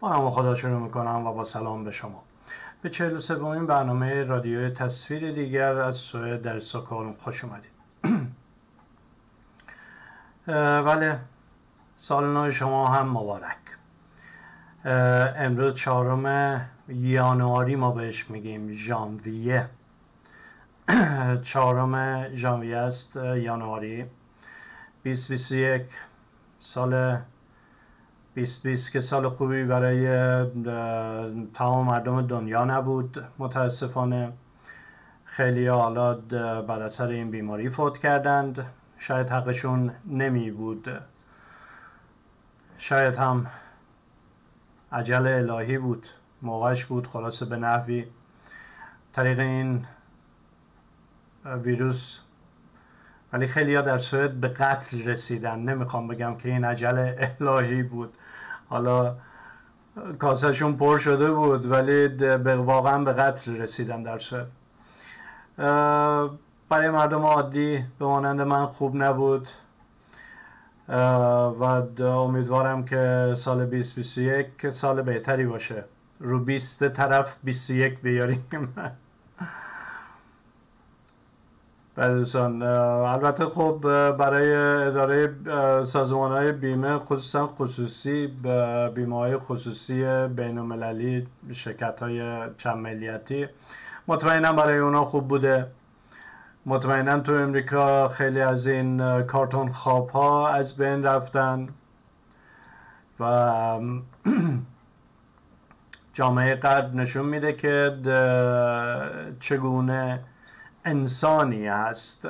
با خدا شروع می‌کنم و با سلام به شما. به چهل و سومین برنامه رادیوی تصویر دیگر از سوئد در استکهلم خوش اومدید. بله سال نو شما هم مبارک. امروز چهارم یانواری ما بهش میگیم ژانویه. چهارم ژانویه است یانواری 2021 سال 2020 که سال خوبی برای تمام مردم دنیا نبود. متاسفانه خیلی حالا بر اثر این بیماری فوت کردند. شاید حقشون نمی بود. شاید هم عجل الهی بود. موقعش بود خلاصه به نحوی. طریق این ویروس ولی خیلی در سوئد به قتل رسیدن. نمی‌خوام بگم که این عجل الهی بود. حالا کاسهشون پر شده بود ولی واقعا به قتل رسیدن در سوئد برای مردم عادی به مانند من خوب نبود. و امیدوارم که سال 2021 سال بهتری باشه. رو 20 طرف 21 بیاریم. دوستان البته خب برای اداره سازمان های بیمه خصوصا خصوصی بیمه های خصوصی بین المللی شرکت های چند ملیتی مطمئنا برای اونا خوب بوده. مطمئنا تو امریکا خیلی از این کارتون خواب ها از بین رفتن و جامعه غرب نشون میده که چگونه انسانی هست.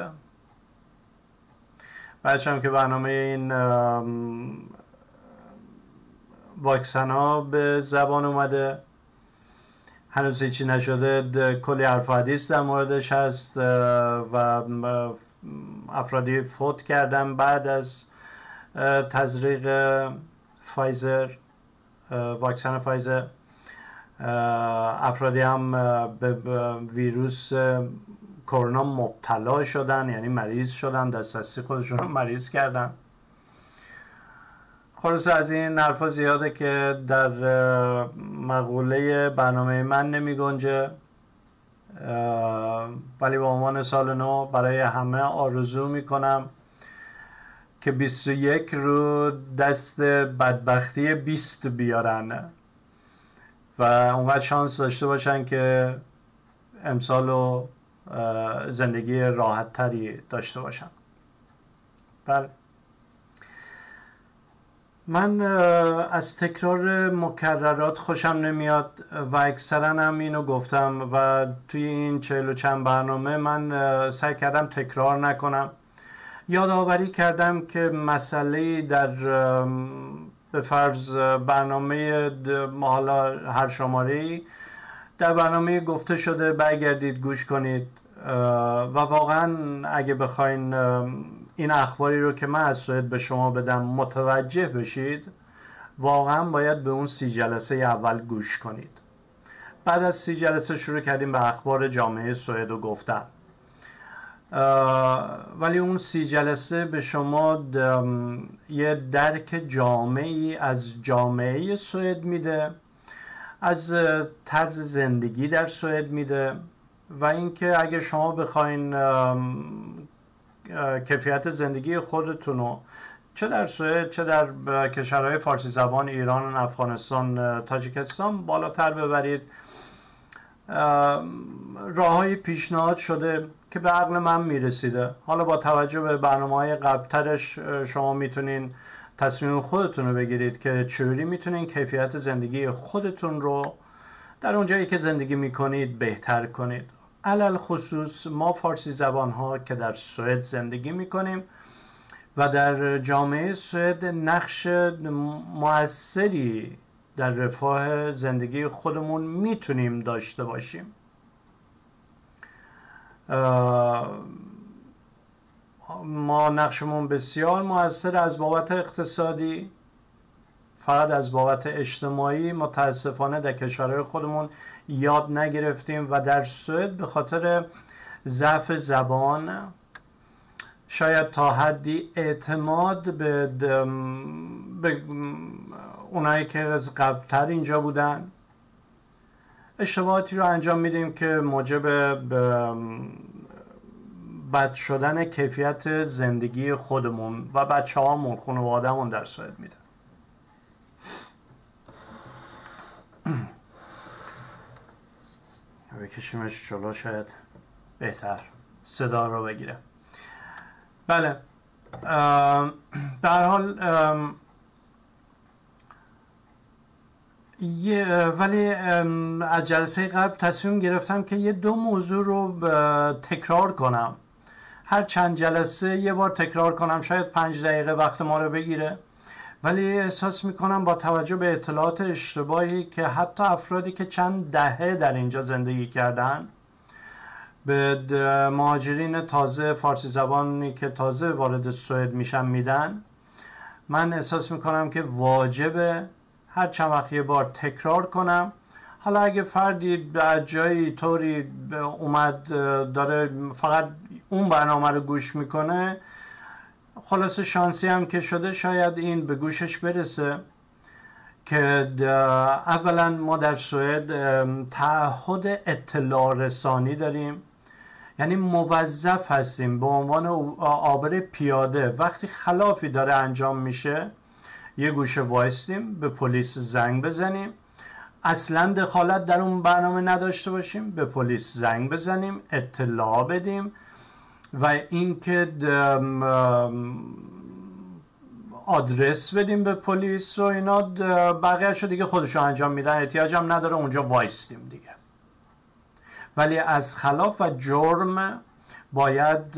هم که برنامه این واکسن ها به زبان اومده. هنوز هیچی نشده کلی حرف حدیث در موردش هست و افرادی فوت کردن بعد از تزریق فایزر واکسن فایزر. افرادی هم به ویروس کرونا مبتلا شدن یعنی مریض شدن دسترسی خودشون مریض کردن. خلاصه از این حرفا زیاده که در مقوله برنامه من نمی گنجه ولی به عنوان سال نو برای همه آرزو می کنم که 21 رو دست بدبختی 20 بیارن و اونقدر شانس داشته باشن که امسال رو زندگی راحت تری داشته باشم. بله. من از تکرار مکررات خوشم نمیاد و اکثرا هم اینو گفتم و توی این چهل و چند برنامه من سعی کردم تکرار نکنم. یادآوری کردم که مسئله در به فرض برنامه حالا هر شماره در برنامه گفته شده برگردید گوش کنید. و واقعا اگه بخواین این اخباری رو که من از سوئد به شما بدم متوجه بشید واقعا باید به اون سی جلسه اول گوش کنید. بعد از سی جلسه شروع کردیم به اخبار جامعه سوئد و گفتن. ولی اون سی جلسه به شما یه درک جامعی از جامعه سوئد میده از طرز زندگی در سوئد میده. و اینکه اگه شما بخواین کیفیت زندگی خودتون رو چه در سوئد چه در کشورهای فارسی زبان ایران افغانستان تاجیکستان بالاتر ببرید. راه های پیشنهاد شده که به عقل من می‌رسیده. حالا با توجه به برنامه های قبلترش شما می‌تونین تصمیم خودتون رو بگیرید که چجوری می‌تونین کیفیت زندگی خودتون رو در اونجایی که زندگی می‌کنید بهتر کنید. علل خصوص ما فارسی زبان ها که در سوئد زندگی می‌کنیم و در جامعه سوئد نقش موثری در رفاه زندگی خودمون می‌تونیم داشته باشیم. ما نقشمون بسیار موثر از بابت اقتصادی فقط از بابت اجتماعی متاسفانه در کشورهای خودمون یاد نگرفتیم و در سوئد به خاطر ضعف زبان شاید تا حدی اعتماد به, به اونایی که قبلتر اینجا بودن. اشتباهاتی رو انجام میدیم که موجب بد شدن کیفیت زندگی خودمون و بچه هامون خانوادهمون در سوئد میده. بکشیمش جلو شاید بهتر صدا رو بگیره. بله. به حال ولی از جلسه قبل تصمیم گرفتم که یه دو موضوع رو تکرار کنم. هر چند جلسه یه بار تکرار کنم شاید پنج دقیقه وقت ما رو بگیره. ولی احساس می‌کنم با توجه به اطلاعات اشتباهی که حتی افرادی که چند دهه در اینجا زندگی کردن به مهاجرین تازه فارسی زبانی که تازه وارد سوئد میشن میدن من احساس می‌کنم که واجبه هر چند وقت یه بار تکرار کنم. حالا اگه فردی به جایی طوری اومد داره فقط اون برنامه رو گوش می‌کنه خلاص شانسی هم که شده شاید این به گوشش برسه که اولا ما در سوئد تعهد اطلاع رسانی داریم. یعنی موظف هستیم به عنوان آبر پیاده. وقتی خلافی داره انجام میشه یه گوشه وایستیم به پلیس زنگ بزنیم. اصلا دخالت در اون برنامه نداشته باشیم به پلیس زنگ بزنیم اطلاع بدیم. و اینکه آدرس بدیم به پلیس و اینا بقیهش دیگه خودشو انجام میدن. احتیاج هم نداره اونجا وایستیم دیگه. ولی از خلاف و جرم باید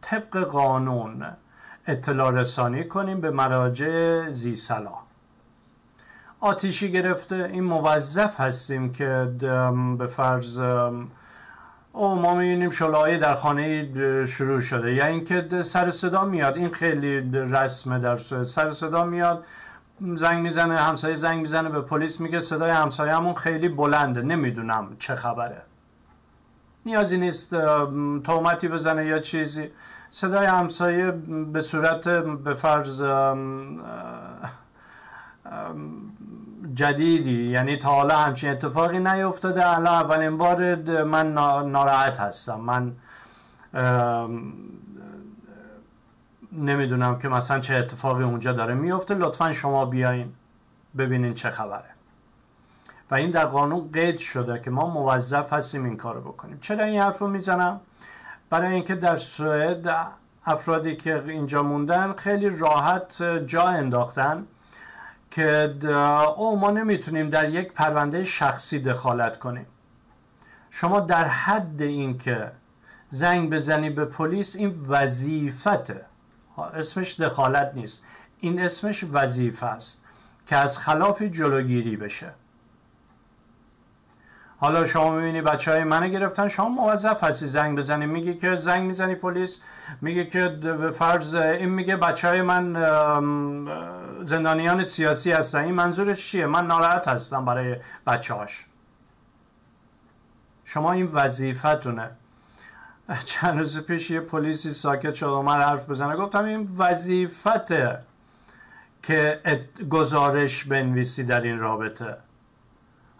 طبق قانون اطلاع رسانی کنیم به مراجع زی صلاح آتیشی گرفته. این موظف هستیم که به فرض او ما می‌بینیم شلایی در خانه شروع شده. یا اینکه سر صدا میاد. این خیلی رسمه در سر صدا میاد زنگ می‌زنه همسایه زنگ می‌زنه به پلیس میگه صدای همون خیلی بلنده. نمی‌دونم چه خبره. نیازی نیست تومتی بزنه یا چیزی. صدای همسایه به صورت به فرض جدیدی. یعنی تا حالا همچین اتفاقی نیفتاده الان اولین بار من ناراحت هستم. من نمی‌دونم که مثلا چه اتفاقی اونجا داره میفته. لطفا شما بیاین ببینین چه خبره. و این در قانون قید شده که ما موظف هستیم این کارو بکنیم. چرا این حرف رو می‌زنم؟ برای اینکه در سوئد افرادی که اینجا موندن خیلی راحت جا انداختن. که او ما نمی‌تونیم در یک پرونده شخصی دخالت کنیم. شما در حد اینکه زنگ بزنی به پلیس این وظیفته. اسمش دخالت نیست. این اسمش وظیفه است که از خلافی جلوگیری بشه. حالا شما می‌بینی بچه های منو گرفتن شما موظف هستی زنگ بزنی. میگه که زنگ می‌زنی پلیس میگه که به فرض این میگه بچه های من زندانیان سیاسی هستن. این منظورش چیه؟ من ناراحت هستم برای بچه هاش شما این وظیفتونه. چند روز پیش یه پلیسی ساکت شد من حرف بزنه. گفتم این وظیفته که گزارش بنویسی در این رابطه.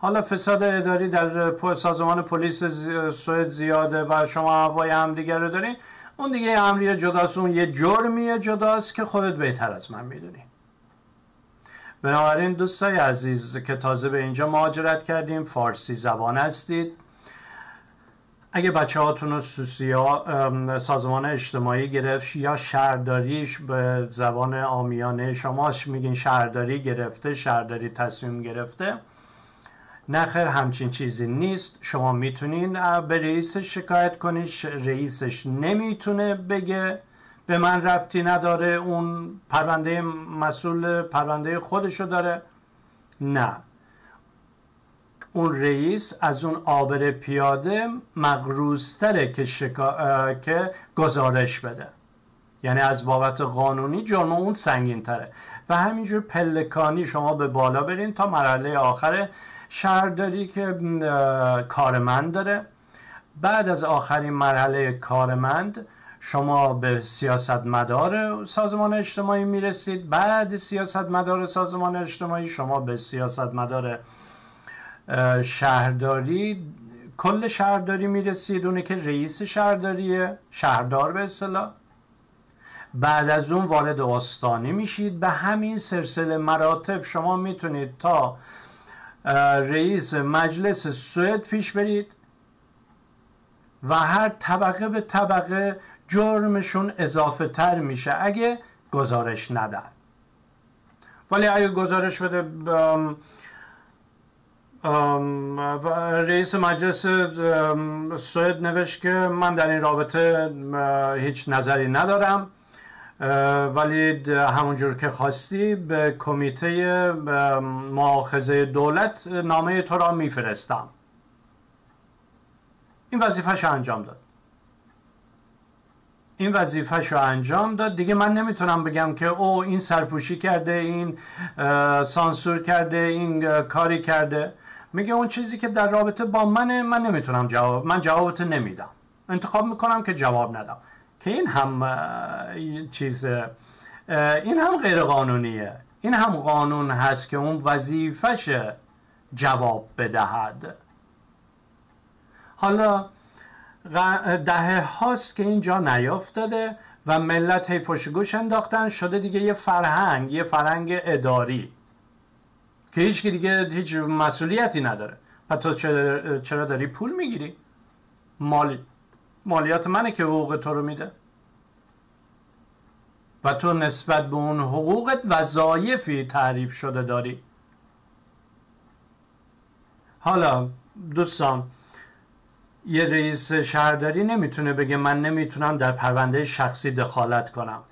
حالا فساد اداری در سازمان پلیس سوئد زیاده و شما هوای هم دیگر رو دارین. اون دیگه امری جداست اون یه جرمیه جداست که خودت بهتر از من می‌دونی. بنابراین دوستای عزیز که تازه به اینجا مهاجرت کردیم فارسی زبان هستید. اگه بچه هاتون رو سازمان اجتماعی گرفت یا شهرداریش به زبان آمیانه شماش میگین شهرداری گرفته شهرداری تصمیم گرفته نخیر همچین چیزی نیست. شما می‌تونین به رئیسش شکایت کنید رئیسش نمی‌تونه بگه به من ربطی نداره. اون پرونده مسئول پرونده خودشو داره. نه. اون رئیس از اون آبر پیاده مقروزتره که, شکا... که گزارش بده. یعنی از بابت قانونی جرم اون سنگین تره و همینجور پلکانی شما به بالا برین تا مرحله آخر شهرداری که کارمند داره. بعد از آخرین مرحله کارمند شما به سیاستمدار سازمان اجتماعی می‌رسید. بعد سیاستمدار سازمان اجتماعی شما به سیاستمدار شهرداری کل شهرداری می‌رسید. اونه که رئیس شهرداریه شهردار به اصطلاح. بعد از اون وارد استانی میشید. به همین سلسله مراتب شما می‌تونید تا رئیس مجلس سوئد پیش برید و هر طبقه به طبقه جرمشون اضافه تر میشه. اگه گزارش ندن. ولی اگه گزارش بده رئیس مجلس سوئد نوشت که من در این رابطه هیچ نظری ندارم. ولی همونجور که خواستی به کمیته معاخذه دولت نامه تو را میفرستم. این وظیفهش انجام داد. این وظیفهش رو انجام داد. دیگه من نمی‌تونم بگم که او این سرپوشی کرده این سانسور کرده این کاری کرده. میگه اون چیزی که در رابطه با منه من نمی‌تونم جواب من جوابت نمیدم. انتخاب می‌کنم که جواب ندم. که این هم چیز این هم غیر قانونیه این هم قانون هست که اون وظیفش جواب بدهد. حالا دهه هاست که اینجا نیافتاده و ملت هی پشت گوش انداختن شده دیگه یه فرهنگ یه فرهنگ اداری که هیچ دیگه هیچ مسئولیتی نداره. و تو چرا داری پول می‌گیری؟ مالی مالیات منه که حقوق تو رو میده. و تو نسبت به اون حقوقت وظایفی تعریف شده داری. حالا دوستان یه رئیس شهرداری نمی‌تونه بگه من نمی‌تونم در پرونده شخصی دخالت کنم.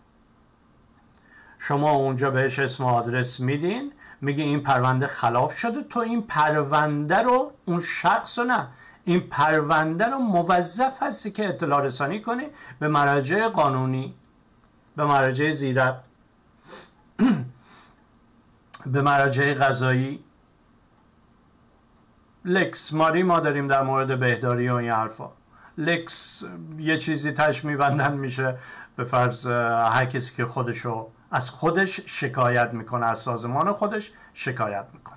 شما اونجا بهش اسم آدرس میدین میگه این پرونده خلاف شده تو این پرونده رو اون شخص رو نه. این پرونده رو موظف هستی که اطلاع رسانی کنی به مراجع قانونی به مراجع زیرک به مراجع غذایی لکس ماری ما داریم در مورد بهداری و این حرفا. لکس یه چیزی تش میبندن میشه به فرض هر کسی که خودشو از خودش شکایت می‌کنه از سازمان خودش شکایت می‌کنه.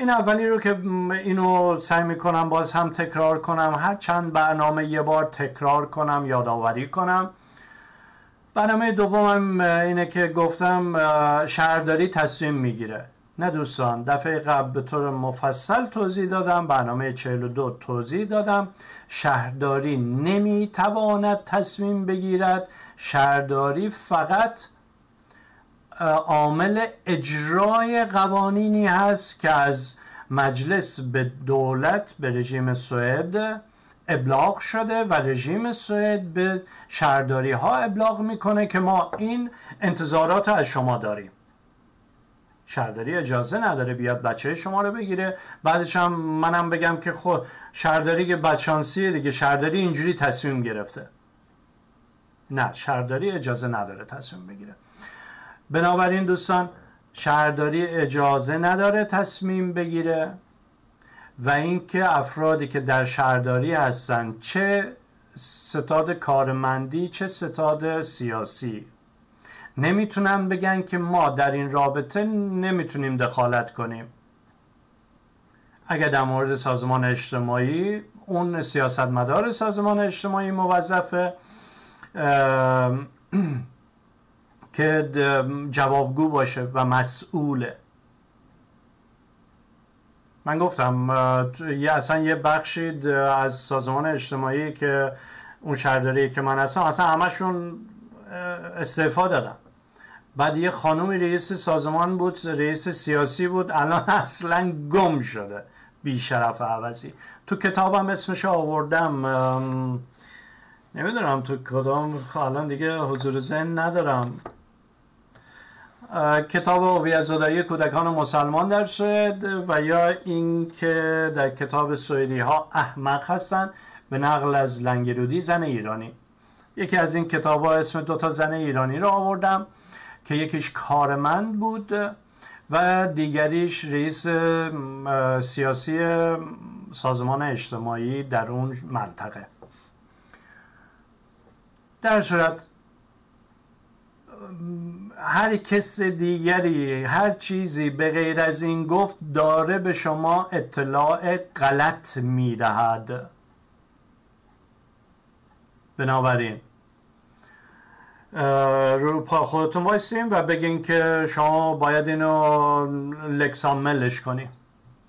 این اولی رو که اینو سعی می‌کنم باز هم تکرار کنم. هر چند برنامه یه بار تکرار کنم یادآوری کنم. برنامه دومم اینه که گفتم شهرداری تصمیم می‌گیره. نه دوستان دفعه قبل به طور مفصل توضیح دادم برنامه 42 توضیح دادم. شهرداری نمی‌تواند تصمیم بگیرد. شهرداری فقط عامل اجرای قوانینی هست که از مجلس به دولت به رژیم سوئد ابلاغ شده و رژیم سوئد به شهرداری ها ابلاغ می‌کنه که ما این انتظارات از شما داریم. شهرداری اجازه نداره بیاد بچه شما رو بگیره. بعدش هم منم بگم که خب شهرداری که بدشانسیه دیگه. شهرداری اینجوری تصمیم گرفته. نه شهرداری اجازه نداره تصمیم بگیره. بنابراین دوستان شهرداری اجازه نداره تصمیم بگیره و اینکه افرادی که در شهرداری هستن چه ستاد کارمندی چه ستاد سیاسی. نمی‌تونن بگن که ما در این رابطه نمی‌تونیم دخالت کنیم. اگر در مورد سازمان اجتماعی اون سیاستمدار سازمان اجتماعی موظفه که جوابگو باشه و مسئوله. من گفتم یه اصلا یه بخشی از سازمان اجتماعی که اون شهرداری که من هستم اصلا همشون استعفا دادن. بعد یه خانومی رئیس سازمان بود رئیس سیاسی بود الان اصلا گم شده بیشرف عوضی. تو کتابم اسمش آوردم نمی‌دونم تو کدام الان دیگه حضور ذهن ندارم. کتاب هویت زدایی کودکان مسلمان در سوئد و یا اینکه در کتاب سوئدی ها احمق هستن به نقل از لنگرودی زن ایرانی. یکی از این کتاب ها اسم دوتا زن ایرانی رو آوردم که یکیش کارمند بود و دیگریش رئیس سیاسی سازمان اجتماعی در اون منطقه. در صورت هر کس دیگری هر چیزی به غیر از این گفت داره به شما اطلاع غلط می‌دهد. بنابراین رو پا خودتون وایسیم و بگین که شما باید اینو لکس ملش کنی.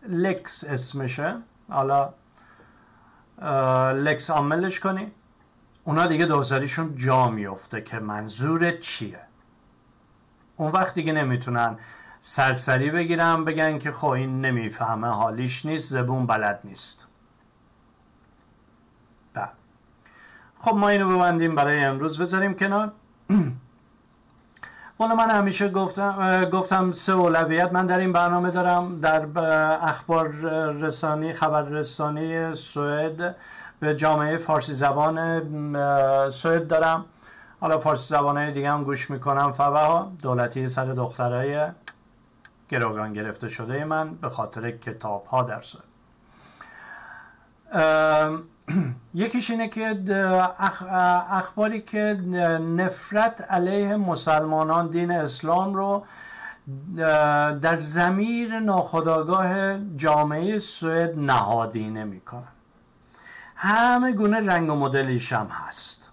لکس اسمشه. حالا لکس عاملش کنی. اونا دیگه دوزاریشون جا میفته که منظورت چیه. اون وقت دیگه نمی‌تونن سرسری بگیرن بگن که خب این نمی‌فهمه حالیش نیست زبون بلد نیست. بله. خب ما اینو ببندیم برای امروز. بذاریم کنار. والا من همیشه گفتم گفتم سه اولویت. من در این برنامه دارم. در اخبار رسانی خبر رسانی سوئد به جامعه فارسی زبان سوئد دارم. حالا فارسی زبان دیگه هم گوش می‌کنم. فبها دولتی سر دخترای گروگان گرفته شده من به خاطر کتاب ها در سوئد. یکیش اینه که اخباری که نفرت علیه مسلمانان دین اسلام رو در زمیر ناخداگاه جامعه سوئد نهادینه می‌کنن. همه گونه رنگ و مدلیش هم هست.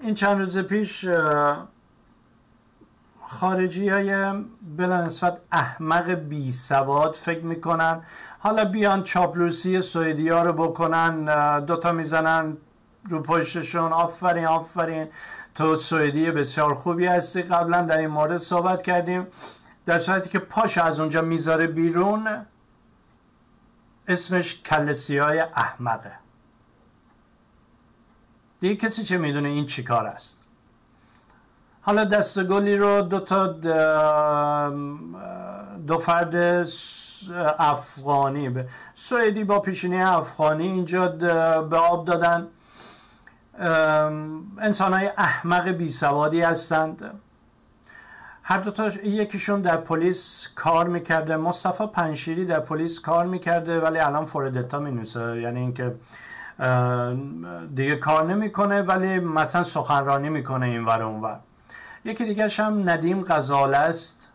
این چند روز پیش خارجی های بلا نسبت احمق بی سواد فکر می‌کنن. حالا بیان چاپلوسی سویدی ها رو بکنن دوتا می‌زنن رو پشتشون آفرین آفرین. تو سوئدی بسیار خوبی هستی. قبلا در این مورد صحبت کردیم. در صورتی که پاش از اونجا می‌ذاره بیرون اسمش کلسی های احمقه. دیگه کسی چه می‌دونه این چی کار است؟ حالا دستگلی رو دو تا دو فرد افغانی سوئدی با پیشینی افغانی اینجا به آب دادن. انسان های احمق بی سوادی هستند. هر دو تا یکیشون در پلیس کار می‌کرده. مصطفی پنشیری در پلیس کار می‌کرده ولی الان فوردتا می‌نویسه. یعنی اینکه دیگه کار نمی‌کنه ولی مثلا سخنرانی می‌کنه این ور اون ور. یکی دیگه هم ندیم غزاله است.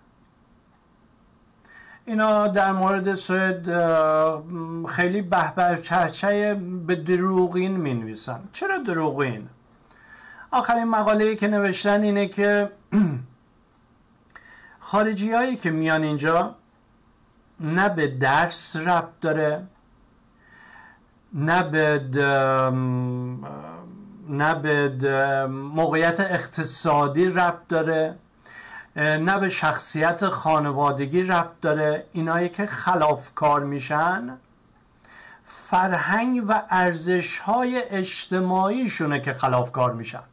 اینا در مورد سوئد خیلی بهبر چرچه به دروغین می نویسن چرا دروغین؟ آخرین مقاله که نوشتن اینه که خارجی هایی که میان اینجا نه به درس ربط داره نه به نه به موقعیت اقتصادی ربط داره نه به شخصیت خانوادگی ربط داره. اینایی که خلافکار میشن فرهنگ و ارزش های اجتماعیشونه که خلافکار میشن.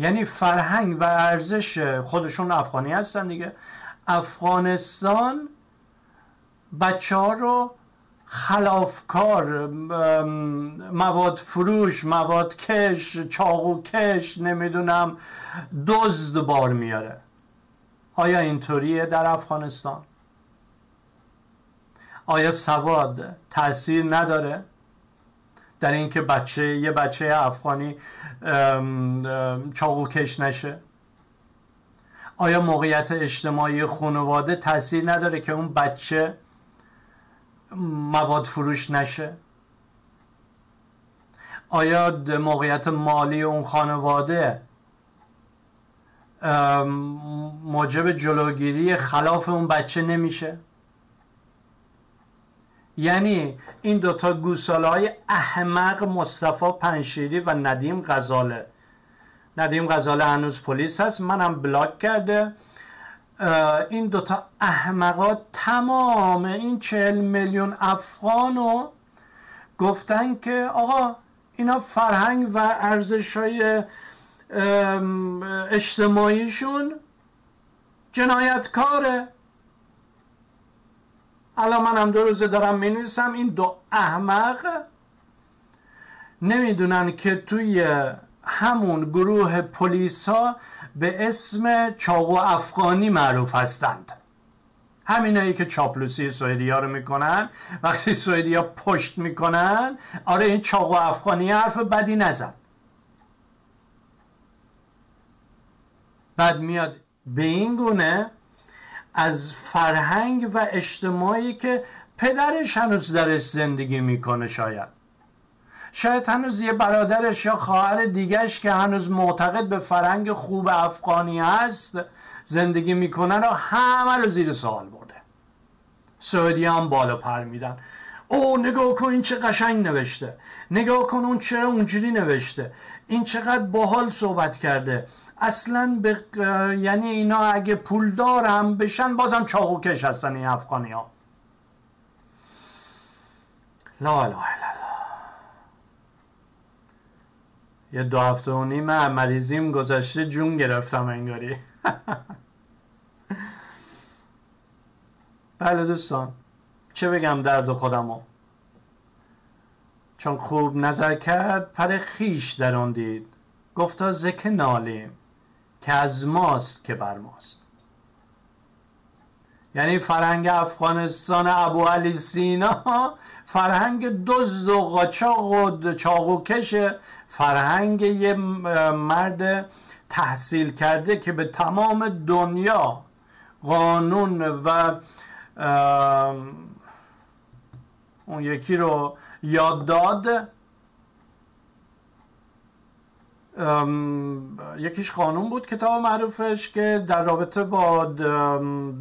یعنی فرهنگ و ارزش خودشون افغانی هستن دیگه. افغانستان بچه ها رو خلافکار مواد فروش مواد کش چاقو کش نمی‌دونم دزد بار میاره. آیا اینطوریه در افغانستان؟ آیا سواد تاثیر نداره؟ در اینکه بچه یه بچه افغانی چاقو کش نشه. آیا موقعیت اجتماعی خانواده تاثیر نداره که اون بچه مواد فروش نشه؟ آیا موقعیت مالی اون خانواده موجب جلوگیری خلاف اون بچه نمیشه؟ یعنی این دوتا گوساله های احمق مصطفی پنشیری و ندیم غزاله. ندیم غزاله هنوز پلیس هست. منم بلاک کرده. این دوتا احمقات تمام این چهل میلیون افغانو گفتن که آقا اینا فرهنگ و ارزش های اجتماعیشون جنایتکاره. الان منم دو روزه دارم می این دو احمق نمی‌دونن که توی همون گروه پلیس ها به اسم چاقو افغانی معروف هستند. همینایی که چاپلوسی سوئدی ها رو می‌کنن وقتی سوئدی ها پشت می‌کنن آره این چاقو افغانی حرف بدی نزد بعد میاد به این گونه از فرهنگ و اجتماعی که پدرش هنوز درش زندگی می‌کنه شاید. شاید هنوز یه برادرش یا خواهر دیگرش که هنوز معتقد به فرهنگ خوب افغانی هست زندگی می‌کنن و همه رو زیر سوال برده. سعودی هم بالا پر میدن. او نگاه کن این چه قشنگ نوشته. نگاه کن اون چرا اونجوری نوشته. این چقدر باحال صحبت کرده. اصلا به یعنی اینا اگه پولدار هم بشن بازم چاقوکش هستن این افغانی ها لا لا یه دو هفته و نیم مریضیم گذشته جون گرفتم انگاری. بله دوستان چه بگم درد خودمو؟ چون خوب نظر کرد پر خیش در آن دید. گفتا زکه نالیم. که از ماست که بر ماست. یعنی فرهنگ افغانستان ابو علی سینا فرهنگ دزد و قاچاق و چاقوکش فرهنگ یه مرد تحصیل کرده که به تمام دنیا قانون و اون یکی رو یاد داد. یکیش قانون بود کتاب معروفش که در رابطه با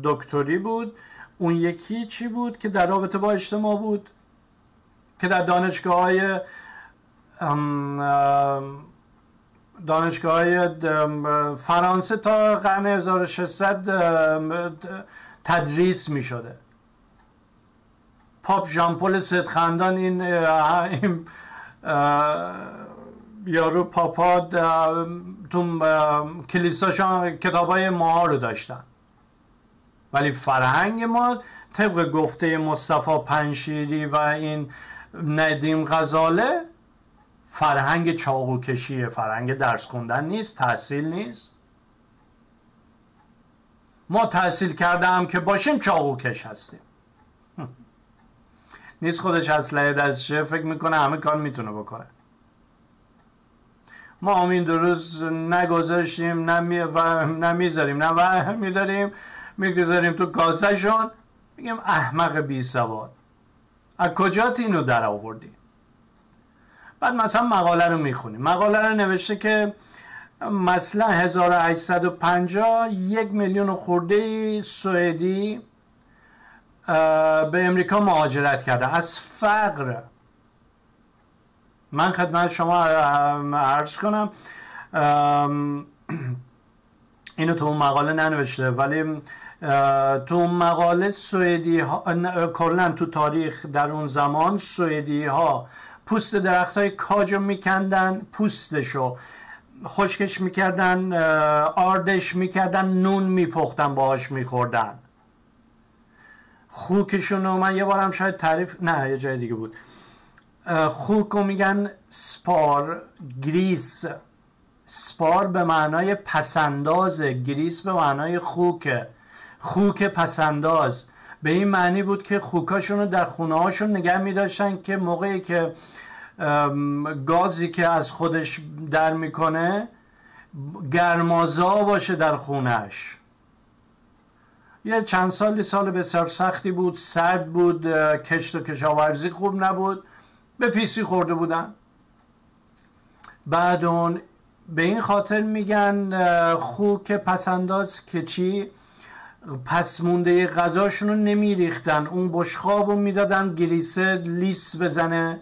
دکتری بود. اون یکی چی بود که در رابطه با اجتماع بود؟ که در دانشگاه های دانشگاه فرانسه تا قرن 1600 تدریس می شده پاپ ژان پل خندان این, این یارو پاپا تو کلیساشان کتاب های ما رو داشتن. ولی فرهنگ ما طبق گفته مصطفی پنشیری و این ندیم غزاله فرهنگ چاقو کشیه فرهنگ درس خوندن نیست تحصیل نیست. ما تحصیل کرده هم که باشیم چاقو کش هستیم. نیست خودش اسلحه دستشه فکر می‌کنه همه کار می‌تونه بکنه. ما همین دو روز نگذاشتیم و نمی‌ذاریم نه و میداریم می‌گذاریم تو کاسهشون. میگیم احمق بی سواد. از کجا اینو در آوردی؟ بعد مثلا مقاله رو می‌خونیم. مقاله رو نوشته که مثلا 1850 یک میلیون خورده سوئدی به امریکا مهاجرت کرده. از فقر من خدمت شما عرض کنم. اینو تو اون مقاله ننوشته ولی تو اون مقاله سوئدی ها کلا تو تاریخ در اون زمان سوئدی ها پوست درخت های کاج رو میکندن پوستشو خشکش می‌کردن آردش می‌کردن نون میپختن باهاش میخوردن. خوکشون من یه بارم شاید تعریف نه یه جای دیگه بود. خوک میگن spargris. spar به معنای پسنداز gris به معنای خوک. خوک پسنداز. به این معنی بود که خوکاشون رو در خونه هاشون نگه می داشتن که موقعی که گازی که از خودش در می‌کنه گرمازا باشه در خونهش یه چند سالی سال بسیار سختی بود سرد بود کشت و کشاورزی خوب نبود. به پیسی خورده بودن. بعد اون به این خاطر میگن خوک پسنداز که چی؟ پس مونده غذاشون رو نمیریختن. اون بشخاب رو می‌دادن گریسه لیس بزنه.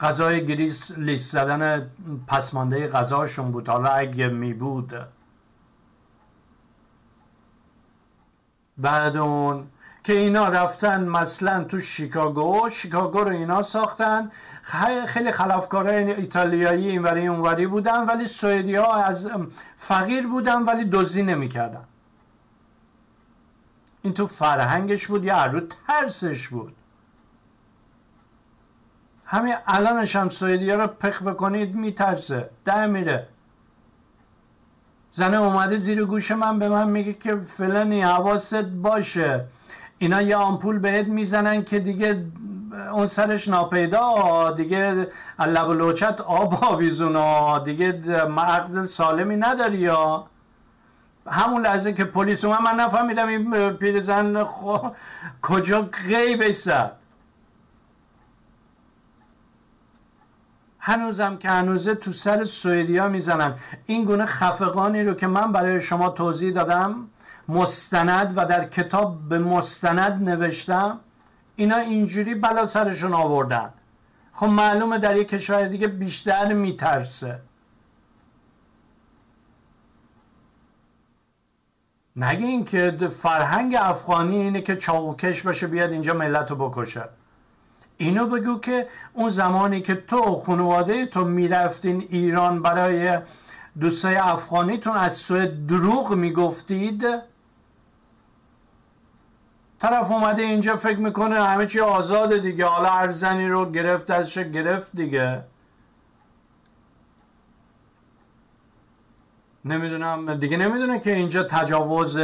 غذای گریس لیس زدن پس مانده غذاشون بود. حالا اگه می بود بعد اون که اینا رفتن مثلا تو شیکاگو شیکاگو رو اینا ساختن. خیلی خلافکارای ایتالیایی اینوری اونوری بودن ولی سوئدی ها از فقیر بودن ولی دزدی نمی‌کردن. این تو فرهنگش بود یا رو ترسش بود. همین الانش هم سوئدی رو پخ بکنید میترسه. ده میره. زنه اومده زیر گوش من به من میگه که فلانی حواست باشه. اینا یه آمپول بهت می‌زنن که دیگه اون سرش ناپیدا دیگه لب و لوچت آب آویزونا دیگه مغز سالمی نداری یا؟ همون لحظه که پلیس اومد من نفهمیدم این پیرزن کجا غیبش زد هنوزم که هنوزه تو سر سوئدیا می‌زنن. این گونه خفقانی رو که من برای شما توضیح دادم مستند و در کتاب به مستند نوشتم اینا اینجوری بلا سرشون آوردن. خب معلومه در یک کشور دیگه بیشتر میترسه. نگه این که فرهنگ افغانی اینه که چاقوکش باشه بیاد اینجا ملت رو بکشه. اینو بگو که اون زمانی که تو خانواده تو می‌رفتین ایران برای دوستای افغانیتون از سوی دروغ می‌گفتید طرف اومده اینجا فکر می‌کنه همه چی آزاده دیگه. حالا هر زنی رو گرفت ازش گرفت دیگه. نمی‌دونم دیگه نمی‌دونه که اینجا تجاوز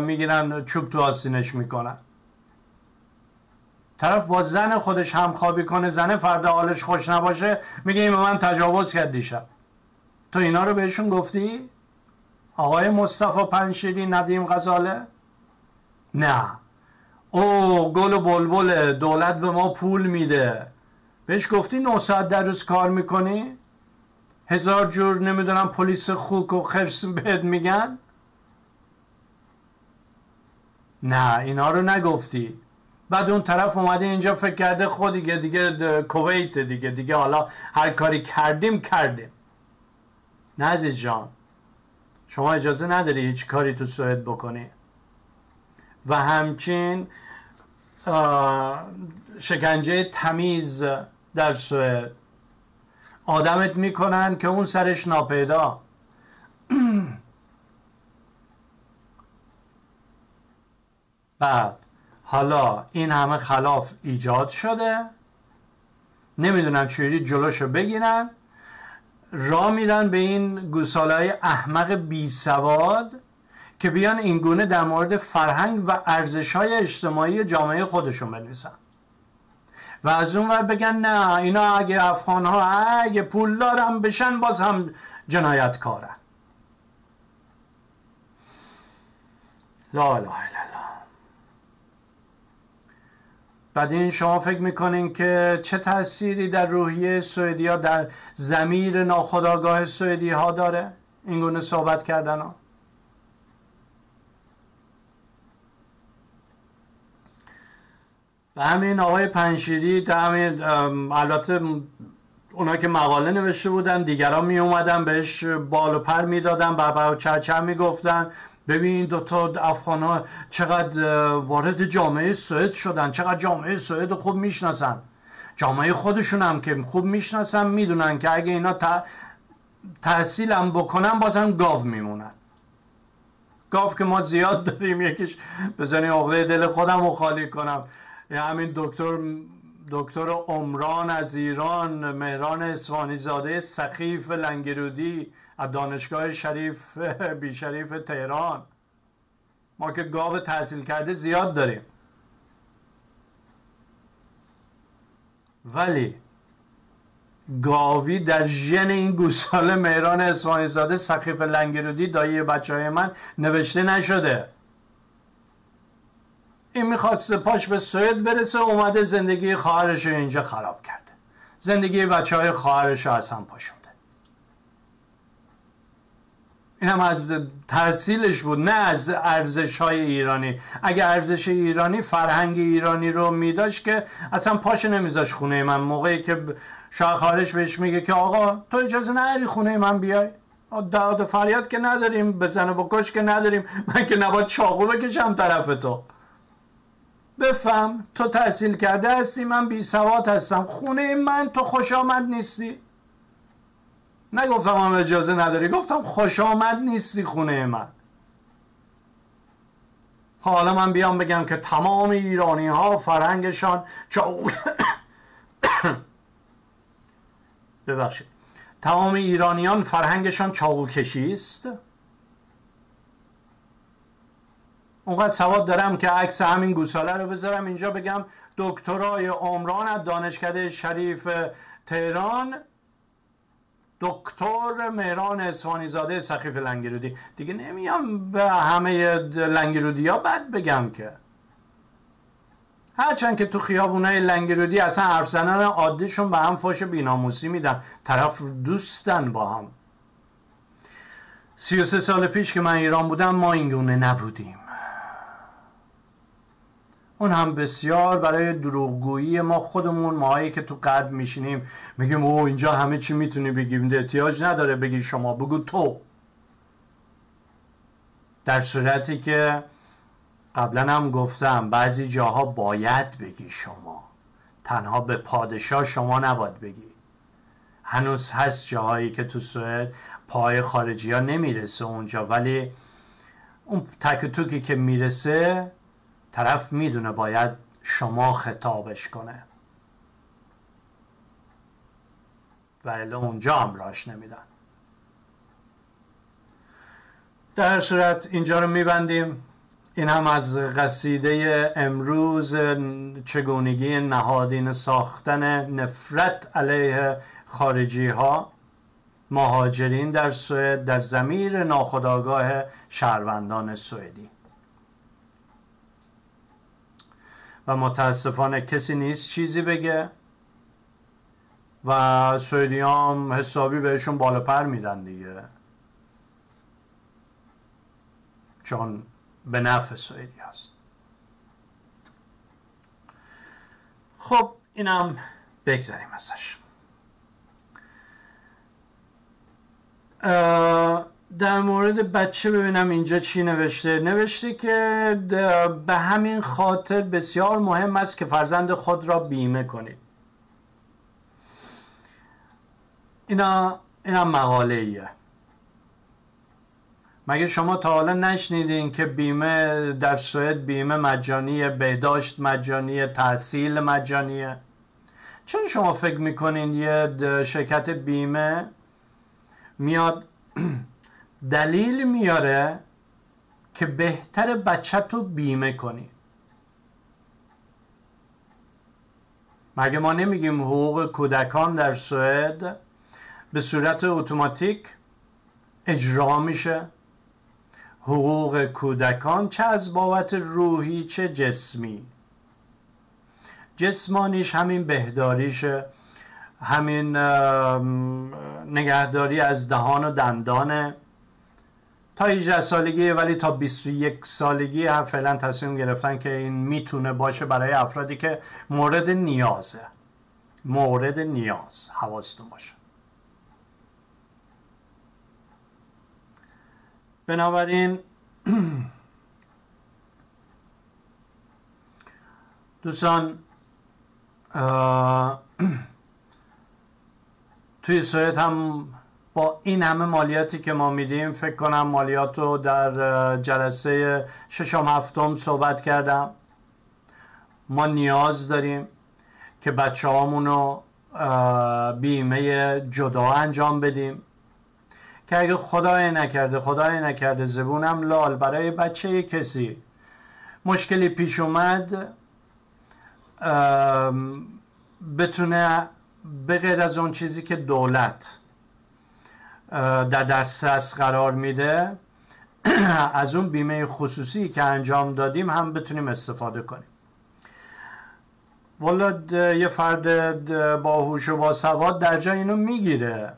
می‌گیرن چوب تو آسینش می‌کنن. طرف با زن خودش همخوابی کنه زن فردا حالش خوش نباشه میگه این به من تجاوز کرد دیشب. تو اینا رو بهشون گفتی؟ آقای مصطفی پنشیری ندیم غزاله؟ نه. او گل و بلبل دولت به ما پول میده. بهش گفتی 9 ساعت در روز کار می‌کنی؟ هزار جور نمی‌دونم پلیس خوک و خرس بهت میگن؟ نه اینا رو نگفتی. بعد اون طرف اومده اینجا فکر کرده خود دیگه دیگه کویت دیگه دیگه حالا هر کاری کردیم کردیم. نه عزیز جان. شما اجازه نداری هیچ کاری تو سوئد بکنی. و همچین شکنجه تمیز در سوئد آدمت می‌کنن که اون سرش ناپیدا. بعد حالا این همه خلاف ایجاد شده. نمی‌دونم چجوری جلوشو بگیرن. را میدن به این گوسالای احمق بی سواد. که بیان این گونه در مورد فرهنگ و ارزش های اجتماعی جامعه خودشون بنویسن. و از اون ور بگن نه اینا اگه افغان ها اگه پولدارم بشن باز هم جنایتکارن. لا لا بعد این شما فکر می‌کنین که چه تأثیری در روحیه سوئدی ها در زمیر ناخداگاه سوئدی ها داره؟ این گونه صحبت کردن ها. همین آقای پنشیری تا همین البته اونا که مقاله نوشته بودن دیگران می اومدن بهش بال و پر می‌دادن بابا و چرچر می‌گفتن ببین این دوتا افغان ها چقدر وارد جامعه سوئد شدن چقدر جامعه سوئد خوب می‌شناسن. جامعه خودشون هم که خوب می‌شناسن می‌دونن که اگه اینا تحصیل هم بکنن بازم گاو میمونن. گاو که ما زیاد داریم یکیش بزنی عقده دل خودم رو خالی کنم. همین دکتر دکتر عمران از ایران مهران اسوانی زاده سخیف لنگرودی از دانشگاه شریف بی شریف تهران. ما که گاو تحصیل کرده زیاد داریم. ولی گاوی در ژن این گوساله مهران اسماعیل زاده سخیف لنگرودی دایی بچه های من نوشته نشده. این می‌خواست پاش به سوئد برسه اومده زندگی خواهرش رو اینجا خراب کرده. زندگی بچه های خواهرش رو از هم پاشون این هم از تحصیلش بود نه از ارزش های ایرانی. اگه ارزش ایرانی فرهنگ ایرانی رو میداشت که اصلا پاش نمیذاش خونه من. موقعی که شاخارش بهش میگه که آقا تو اجازه نداری خونه من بیای؟ داد فریاد که نداریم بزن و بکش که نداریم. من که نباید چاقو بکشم طرف تو. بفهم تو تحصیل کرده هستی من بی سواد هستم. خونه من تو خوش آمد نیستی. نگفتم هم اجازه نداری گفتم خوش آمد نیستی خونه من. خب، حالا من بیام بگم که تمام ایرانی ها فرهنگشان ببخشید. تمام ایرانیان فرهنگشان چاقو کشی است؟ اونقدر سواد دارم که عکس همین گوساله رو بذارم. اینجا بگم دکترای عمران از دانشکده شریف تهران دکتر مهران اسفانی زاده سخیف لنگرودی. دیگه نمیام به همه لنگرودی ها بد بگم که. هرچند که تو خیابونای لنگرودی اصلا حرف زنان عادیشون به هم فاش بیناموسی میدن. طرف دوستن با هم. سی و سه سال پیش که من ایران بودم ما اینگونه نبودیم. اون هم بسیار برای دروغگویی ما خودمون ماهایی که تو قلب میشینیم میگیم او اینجا همه چی می‌تونی بگیم احتیاج نداره بگی شما بگو تو. در صورتی که قبلا هم گفتم بعضی جاها باید بگی شما. تنها به پادشاه شما نباید بگی. هنوز هست جاهایی که تو سوئد پای خارجی ها نمی‌رسه اونجا ولی اون تک توکی که می‌رسه طرف می‌دونه باید شما خطابش کنه. و اونجا هم راش نمیدن. در صورت اینجا رو میبندیم. این هم از قصیده امروز چگونگی نهادین ساختن نفرت علیه خارجی ها مهاجرین در سوئد در زمیر ناخداگاه شهروندان سوئدی. و متاسفانه کسی نیست چیزی بگه و سوئدی هم حسابی بهشون بالا پر میدن دیگه. چون به نفع سوئدی هست. خب اینم بگذاریم ازش. در مورد بچه ببینم اینجا چی نوشته. نوشته که به همین خاطر بسیار مهم است که فرزند خود را بیمه کنید. اینا اینا مقاله ایه. مگه شما تا حالا نشنیدین که بیمه در سوئد بیمه مجانیه بهداشت مجانیه تحصیل مجانیه؟ چرا شما فکر می‌کنین یه شرکت بیمه میاد دلیل میاره که بهتر بچه تو بیمه کنی. مگه ما نمیگیم حقوق کودکان در سوئد به صورت اتوماتیک اجرا میشه؟ حقوق کودکان چه از بابت روحی چه جسمی؟ جسمانیش همین بهداریشه همین نگهداری از دهان و دندانه. تا 18 سالگی ولی تا 21 سالگی هم فعلا تصمیم گرفتن که این می‌تونه باشه برای افرادی که مورد نیازه مورد نیاز حواستون باشه. بنابراین دوستان توی سوئد هم با این همه مالیاتی که ما میدیم فکر کنم مالیات رو در جلسه ششم هفتم صحبت کردم. ما نیاز داریم که بچه رو بیمه جدا انجام بدیم. که اگه خدای نکرده خدای نکرده زبونم لال برای بچه کسی. مشکلی پیش اومد بتونه به غیر از اون چیزی که دولت در دسترس قرار میده. از اون بیمه خصوصی که انجام دادیم هم بتونیم استفاده کنیم. والا یه فرد باهوش و باسواد در جای اینو می‌گیره.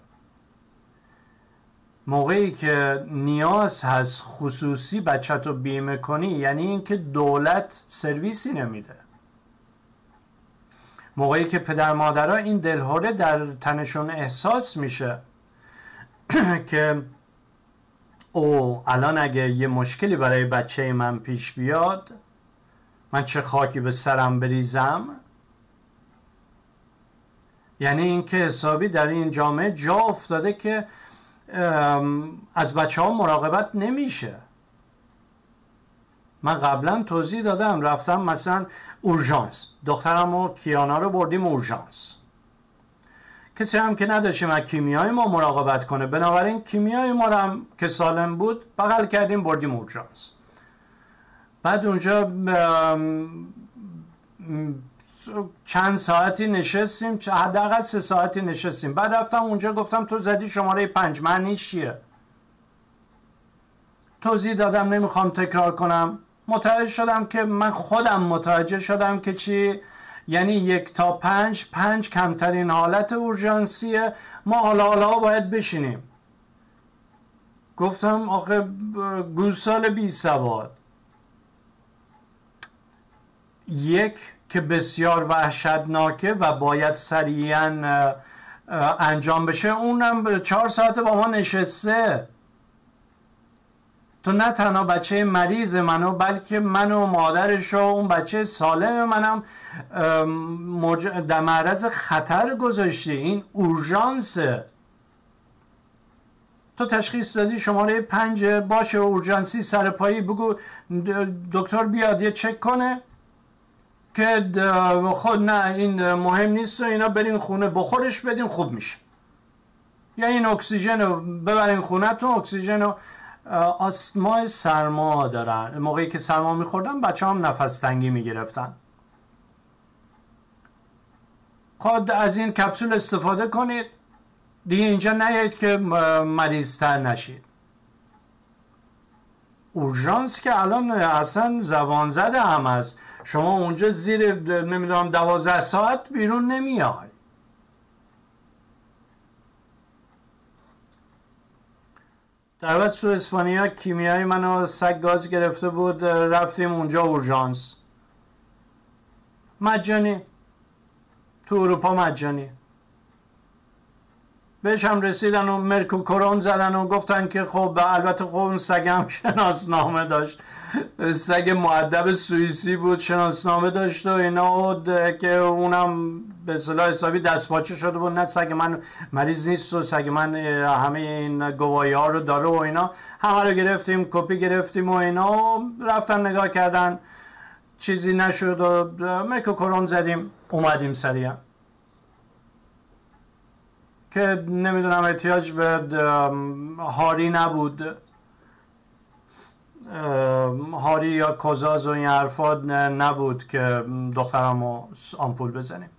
موقعی که نیاز هست خصوصی بچه رو بیمه کنی یعنی اینکه دولت سرویسی نمیده. موقعی که پدر مادرها این دلهوره در تنشون احساس میشه. که او الان اگه یه مشکلی برای بچه من پیش بیاد من چه خاکی به سرم بریزم؟ یعنی اینکه حسابی در این جامعه جا افتاده که از بچه ها مراقبت نمیشه. من قبلا توضیح دادم رفتم مثلا اورژانس. دخترم و کیانا رو بردیم اورژانس. کسی هم که نداشتیم از کیمیای ما مراقبت کنه. بنابراین کیمیای ما هم که سالم بود بغل کردیم بردیم اورژانس. بعد اونجا چند ساعتی نشستیم حداقل سه ساعتی نشستیم. بعد رفتم اونجا گفتم تو زدی شماره پنج. معنیش چیه؟ توضیح دادم نمی‌خوام تکرار کنم. متوجه شدم که من خودم متوجه شدم که چی؟ یعنی یک تا پنج پنج کمترین حالت اورژانسیه. ما حالا حالا باید بشینیم. گفتم آخه گوسال بی سواد. یک که بسیار وحشتناکه و باید سریعا انجام بشه اونم چهار ساعت با ما نشسته. تو نه تنها بچه مریض منو بلکه من و مادرش و اون بچه سالم منم در معرض خطر گذاشتی این اورژانسه. تو تشخیص دادی شماره پنج باشه اورژانسی سرپایی بگو. دکتر بیاد یه چک کنه که خود نه این مهم نیست و اینا برین خونه بخورش بدین خوب میشه. یا این اکسیژن رو ببرین خونه تو اکسیژن رو آسمای سرما دارن. موقعی که سرما میخوردن بچه هم نفس تنگی می‌گرفتن. خود از این کپسول استفاده کنید. دیگه اینجا نیایید که مریضتر نشید. اورژانس که الان اصلا زبان زده هم هست. شما اونجا زیر نمی‌دونم دوازده ساعت بیرون نمیای. در وقت تو اسپانیا کیمیایی منو سگ گاز گرفته بود رفتیم اونجا اورژانس. مجانی. تو اروپا مجانی. بهش هم رسیدن و مرکو زدن و گفتن که خب البته خب اون سگم شناسنامه داشت. سگ معدب سوئیسی بود شناسنامه داشت و اینا که اونم به صلاح حسابی دستپاچه شده بود. نه سگ من مریض نیست و سگ من همه این گواهی ها رو داره و اینا. همه رو گرفتیم کپی گرفتیم و اینا و رفتن نگاه کردن. چیزی نشد و مرکو زدیم اومدیم سریع که نمی‌دونم احتیاج به هاری نبود. هاری یا کزاز و این حرفا نبود که دخترم رو آمپول بزنیم.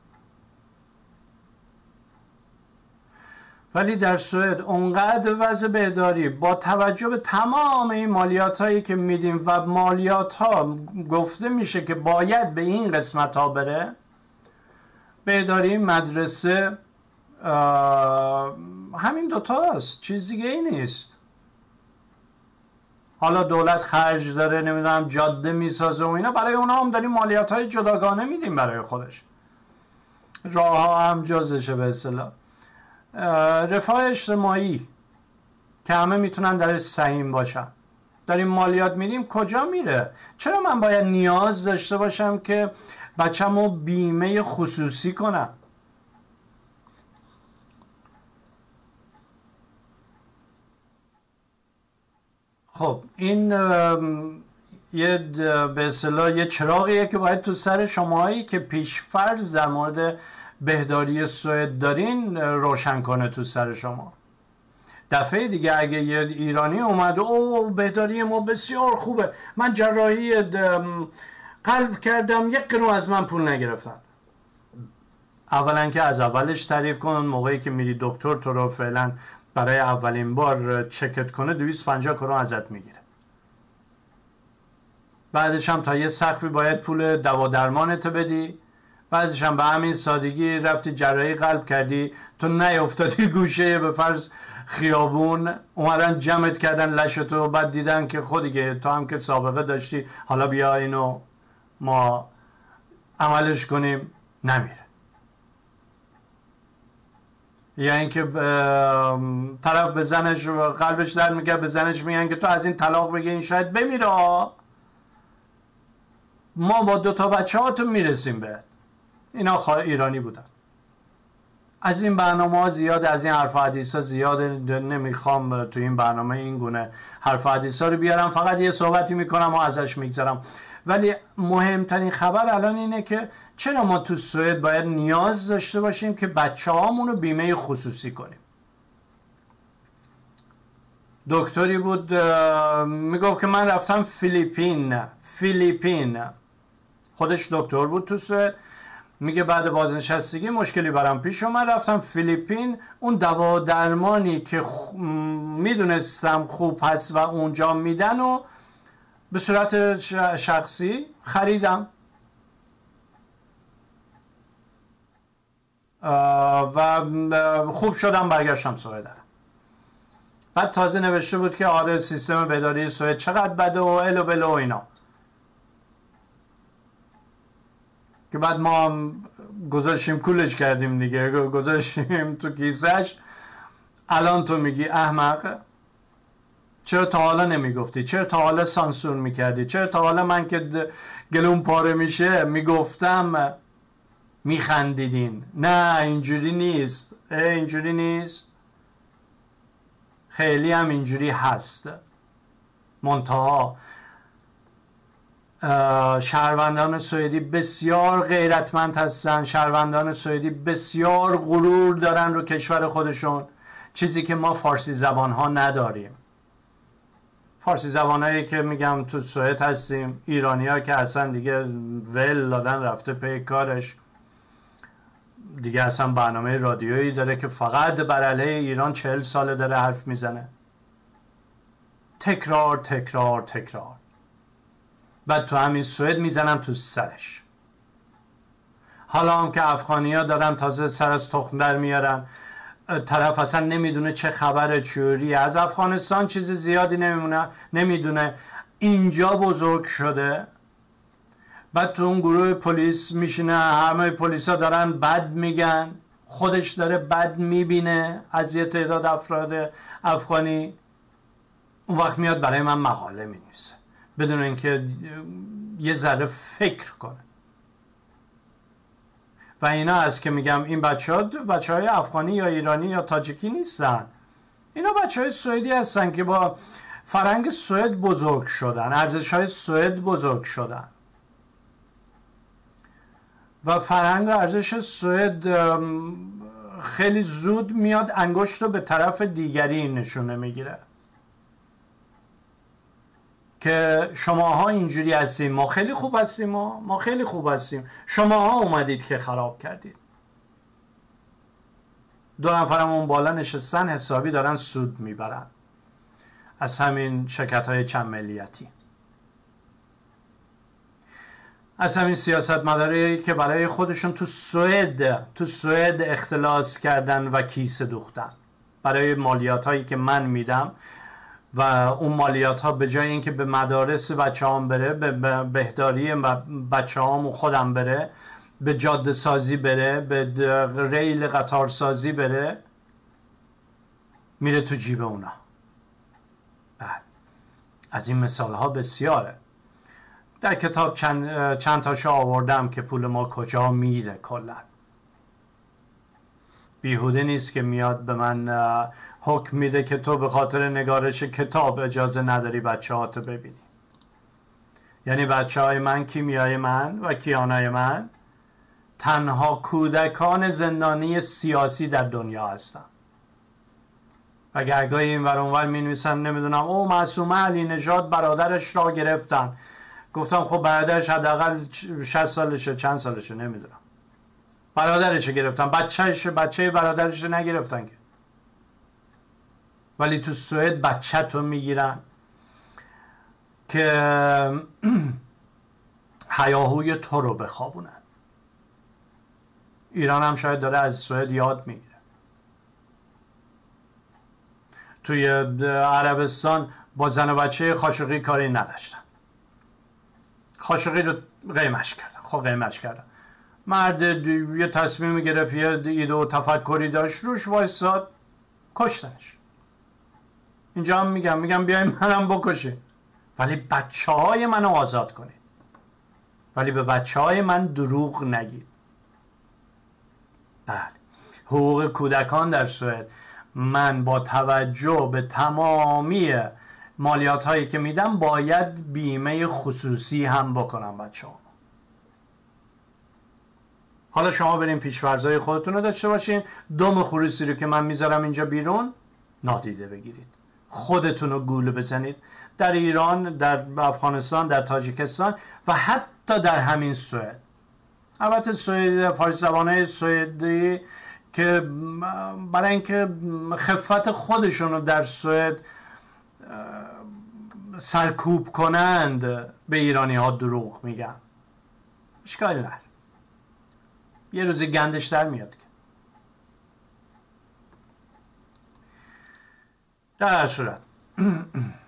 ولی در سوئد اونقدر وضع بهداری با توجه به تمام این مالیات هایی که میدیم و مالیات ها گفته میشه که باید به این قسمت ها بره بهداری مدرسه همین دوتاست چیز دیگه ای نیست. حالا دولت خرج داره نمی‌دونم جاده می‌سازه و اینا. برای اونا هم داریم مالیات های جداگانه میدیم برای خودش. راه ها هم جزشه به اصطلاح. رفاه اجتماعی که همه می‌تونن درش سهیم باشن. داریم مالیات میدیم کجا میره؟ چرا من باید نیاز داشته باشم که بچه‌مو بیمه خصوصی کنم؟ خب این یه به اصطلاح یه چراغیه که باید تو سر شماهایی که پیش فرض در مورد بهداری سوئد دارین روشن کنه تو سر شما. دفعه دیگه اگه یه ایرانی اومد او بهداری ما بسیار خوبه من جراحی قلب کردم یک قرو از من پول نگرفتن. اولا که از اولش تعریف کنن موقعی که میری دکتر تو رو فعلا برای اولین بار چکت کنه 250 کرون ازت می‌گیره. بعدش هم تا یه سقفی باید پول دوا درمانتو بدی. بعدش هم به همین سادگی رفتی جراحی قلب کردی. تو نیافتادی گوشه به فرض خیابون. اومدن جمعت کردن لشتو بعد دیدن که خودی تو هم که سابقه داشتی حالا بیا اینو ما عملش کنیم. نمیره. یا اینکه طرف به زنش قلبش در میگه به زنش میگن که تو از این طلاق بگی این شاید بمیره ما با دو تا بچه هاتون می‌رسیم به. اینا ایرانی بودن. از این برنامه ها زیاد از این حرف حدیث ها زیاد نمی‌خوام تو این برنامه این گونه حرف حدیث ها رو بیارم فقط یه صحبتی می‌کنم و ازش میگذرم. ولی مهمترین خبر الان اینه که چرا ما تو سوئد باید نیاز داشته باشیم که بچه رو بیمه خصوصی کنیم؟ دکتری بود می‌گفت که من رفتم فیلیپین فیلیپین خودش دکتر بود تو سوئد. میگه بعد بازنشستگی مشکلی برام پیش اومد رفتم فیلیپین. اون دوا درمانی که خ... می‌دونستم خوب هست و اونجا میدن و به صورت شخصی خریدم. و خوب شدم برگشتم سوئد بعد تازه نوشته بود که آره سیستم بداری سوئد چقدر بده و الو بلو اینا. که بعد ما هم گذاشتیم کولش کردیم دیگه. گذاشتیم تو کیسش الان تو میگی احمق. چرا تا حالا نمی‌گفتی؟ چرا تا حالا سانسور می‌کردی؟ چرا تا حالا من که گلوم پاره میشه؟ می‌گفتم میخندیدین. نه اینجوری نیست. اینجوری نیست. خیلی هم اینجوری هست. منتها شهروندان سوئدی بسیار غیرتمند هستن. شهروندان سوئدی بسیار غرور دارن رو کشور خودشون. چیزی که ما فارسی زبان ها نداریم. فارسی زبانهایی که میگم تو سوئد هستیم ایرانی ها که اصلا دیگه ول دادن رفته پی کارش. دیگه اصلا برنامه رادیویی داره که فقط بر علیه ایران چهل ساله داره حرف می‌زنه. تکرار تکرار تکرار. بعد تو همین سوئد می‌زنم تو سرش. حالا هم که افغانی ها دارن تازه سر از تخم در میارن طرف اصلا نمی‌دونه چه خبر چوری. از افغانستان چیز زیادی نمیمونه نمی‌دونه. اینجا بزرگ شده. بعد تو اون گروه پلیس میشینه همه پلیس ها دارن بد میگن خودش داره بد می‌بینه از یه تعداد افراد افغانی. اون وقت میاد برای من مقاله می‌نویسه بدون اینکه یه ذره فکر کنه. و اینا از که میگم این بچه ها بچه های افغانی یا ایرانی یا تاجیکی نیستن. اینا بچه های سوئدی هستن که با فرنگ سوئد بزرگ شدن ارزش های سوئد بزرگ شدن. و فرهنگ ارزش سوئد خیلی زود میاد انگشت رو به طرف دیگری نشونه می‌گیره. که شماها اینجوری هستیم. ما خیلی خوب هستیم ما. ما خیلی خوب هستیم. شماها اومدید که خراب کردید. دو نفرم اون بالا نشستن حسابی دارن سود می‌برن. از همین شرکت های چند ملیتی. از همین سیاست مداری که برای خودشون تو سوئد تو سوئد اختلاس کردن و کیسه دوختن برای مالیات هایی که من میدم و اون مالیات ها به جای اینکه به مدارس بچه هم بره به بهداری بچه هم و خودم بره به جاده سازی بره به ریل قطار سازی بره میره تو جیب اونا بله. از این مثال ها بسیاره در کتاب چند, چند تاشو آوردم که پول ما کجا میره کلا. بیهوده نیست که میاد به من حکم میده که تو به خاطر نگارش کتاب اجازه نداری بچه هاتو ببینی. یعنی بچه های من کیمیای من و کیانای من تنها کودکان زندانی سیاسی در دنیا هستن. و گرگاه این ور اونور می نویسن نمی‌دونم. او معصومه علی نژاد برادرش را گرفتن. گفتم خب برادرش حداقل 60 سالشه چند سالشه نمی‌دونم. برادرش گرفتن بچهش بچه برادرش نگرفتن که. ولی تو سوئد بچه تو می‌گیرن که حیاهوی تو رو بخوابونن. ایران هم شاید داره از سوئد یاد می‌گیره. توی عربستان با زن و بچه خاشقی کاری نداشتن. خاشقی رو قیمش کردن خب قیمش کردن مرد یه تصمیم گرفت یه ایده و تفکری داشت روش وایستاد کشتنش. اینجا هم میگم میگم بیایم منم بکشید ولی بچه های منو آزاد کنید. ولی به بچه های من دروغ نگید. بله. حقوق کودکان در سوئد. من با توجه به تمامی مالیات هایی که میدم باید بیمه خصوصی هم بکنم بچه ها. حالا شما برین پیشورزهای خودتون رو داشته باشین. دم خروسی رو که من می‌ذارم اینجا بیرون نادیده بگیرید. خودتون رو گوله بزنید. در ایران در افغانستان در تاجیکستان و حتی در همین سوئد. البته سوئد فارسی زبانه سوئدی که برای اینکه خفت خودشون رو در سوئد سرکوب کنند به ایرانی ها دروغ میگن. اشکالی نه یه روزی گندش در میاد در صورت.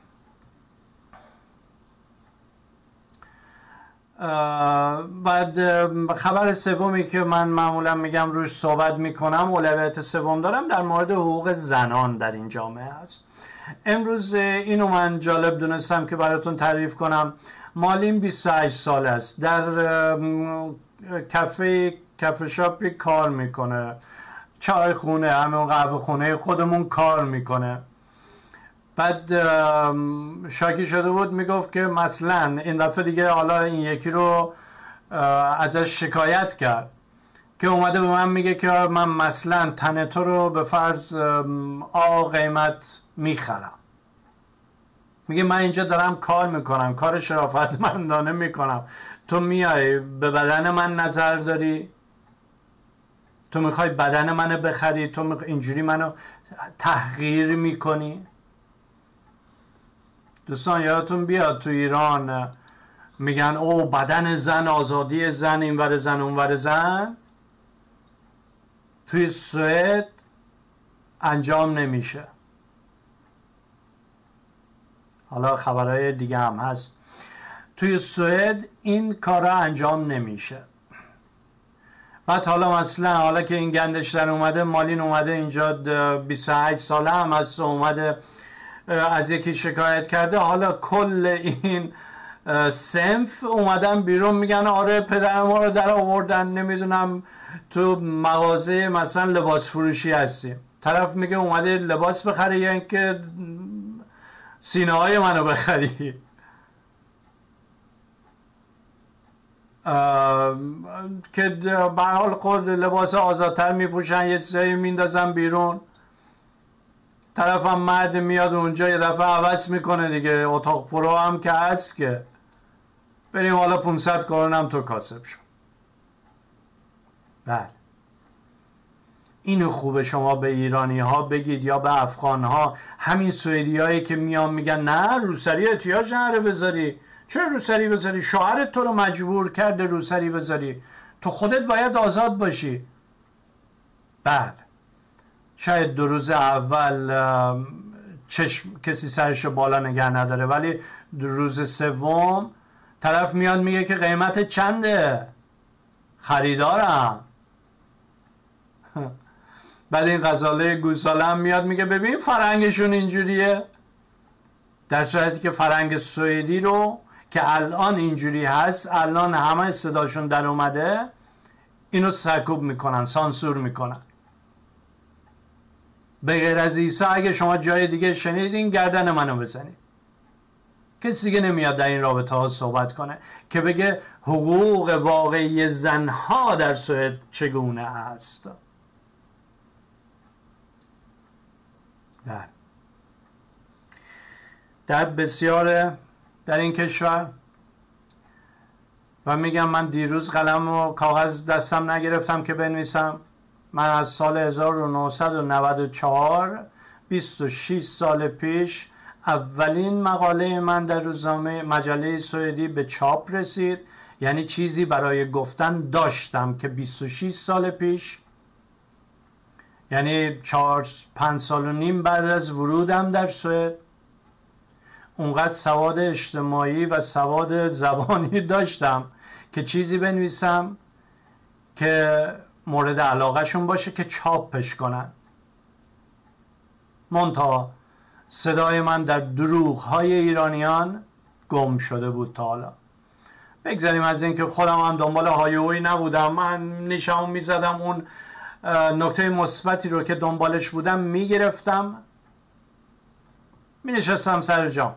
و خبر سومی که من معمولا میگم روش صحبت می‌کنم اولویت سوم دارم در مورد حقوق زنان در این جامعه هست امروز اینو من جالب دونستم که براتون تعریف کنم. مالین 28 سال است. در کافه کافه شاپی کار می‌کنه. چای خونه همون قهوه خونه خودمون کار می‌کنه. بعد شاکی شده بود می‌گفت که مثلا این دفعه دیگه حالا این یکی رو ازش شکایت کرد. که اومده به من میگه که من مثلا تن تو رو به فرض آ قیمت می‌خرم. میگه من اینجا دارم کار می‌کنم کار شرافت مندانه می‌کنم. تو میای به بدن من نظر داری؟ تو می‌خوای بدن منو بخری؟ تو اینجوری منو تحقیر می‌کنی؟ دوستان یادتون بیاد تو ایران میگن او بدن زن آزادی زن اینور زن اونور زن. توی سوئد انجام نمیشه. حالا خبرهای دیگه هم هست. توی سوئد این کارا انجام نمیشه. بعد حالا مثلا حالا که این گندش در اومده مالین اومده اینجا 28 ساله هم هست اومده از یکی شکایت کرده. حالا کل این سنف اومدن بیرون میگن آره پدر ما رو در آوردن نمی‌دونم تو مغازه مثلا لباس فروشی هستیم طرف میگه اومده لباس بخره یا اینکه سینه های منو بخری. که به حال خود لباس آزادتر میپوشن یه چیزایی میندازن بیرون. طرفم مرد میاد اونجا یه دفعه عوض می‌کنه دیگه. اتاق پرو هم که هست که. بریم حالا 500 هم تو کاسب شو. بله. اینو خوبه شما به ایرانی ها بگید یا به افغان ها همین سوئدی هایی که میان میگن نه روسری احتیاج نره بذاری. چرا روسری بذاری؟ شوهرت تو رو مجبور کرده روسری بذاری. تو خودت باید آزاد باشی. بله. شاید دو روز اول چشم کسی سرش بالا نگه نداره ولی روز سوم طرف میاد میگه که قیمت چنده؟ خریدارم. بعد این غزاله گوساله هم میاد میگه ببین فرنگشون اینجوریه. در صورتی که فرنگ سوئدی رو که الان اینجوری هست الان همه صداشون در اومده اینو سرکوب می‌کنن سانسور می‌کنن. به غیر از عیسی اگه شما جای دیگه شنیدین گردن منو بزنید. کسی دیگه نمیاد در این رابطه ها صحبت کنه که بگه حقوق واقعی زنها در سوئد چگونه است؟ در بسیار در این کشور و میگم من دیروز قلم و کاغذ دستم نگرفتم که بنویسم. من از سال 1994 26 سال پیش اولین مقاله من در روزنامه مجله سوئدی به چاپ رسید. یعنی چیزی برای گفتن داشتم که 26 سال پیش یعنی 4 5 سال و نیم بعد از ورودم در سوئد اونقدر سواد اجتماعی و سواد زبانی داشتم که چیزی بنویسم که مورد علاقهشون باشه که چاپش کنن. منتها صدای من در دروغ های ایرانیان گم شده بود تا حالا. بگذاریم از اینکه خودم هم دنبال هایوی نبودم. من نیشم می‌زدم اون نکته مثبتی رو که دنبالش بودم می‌گرفتم. می نشستم سر جام.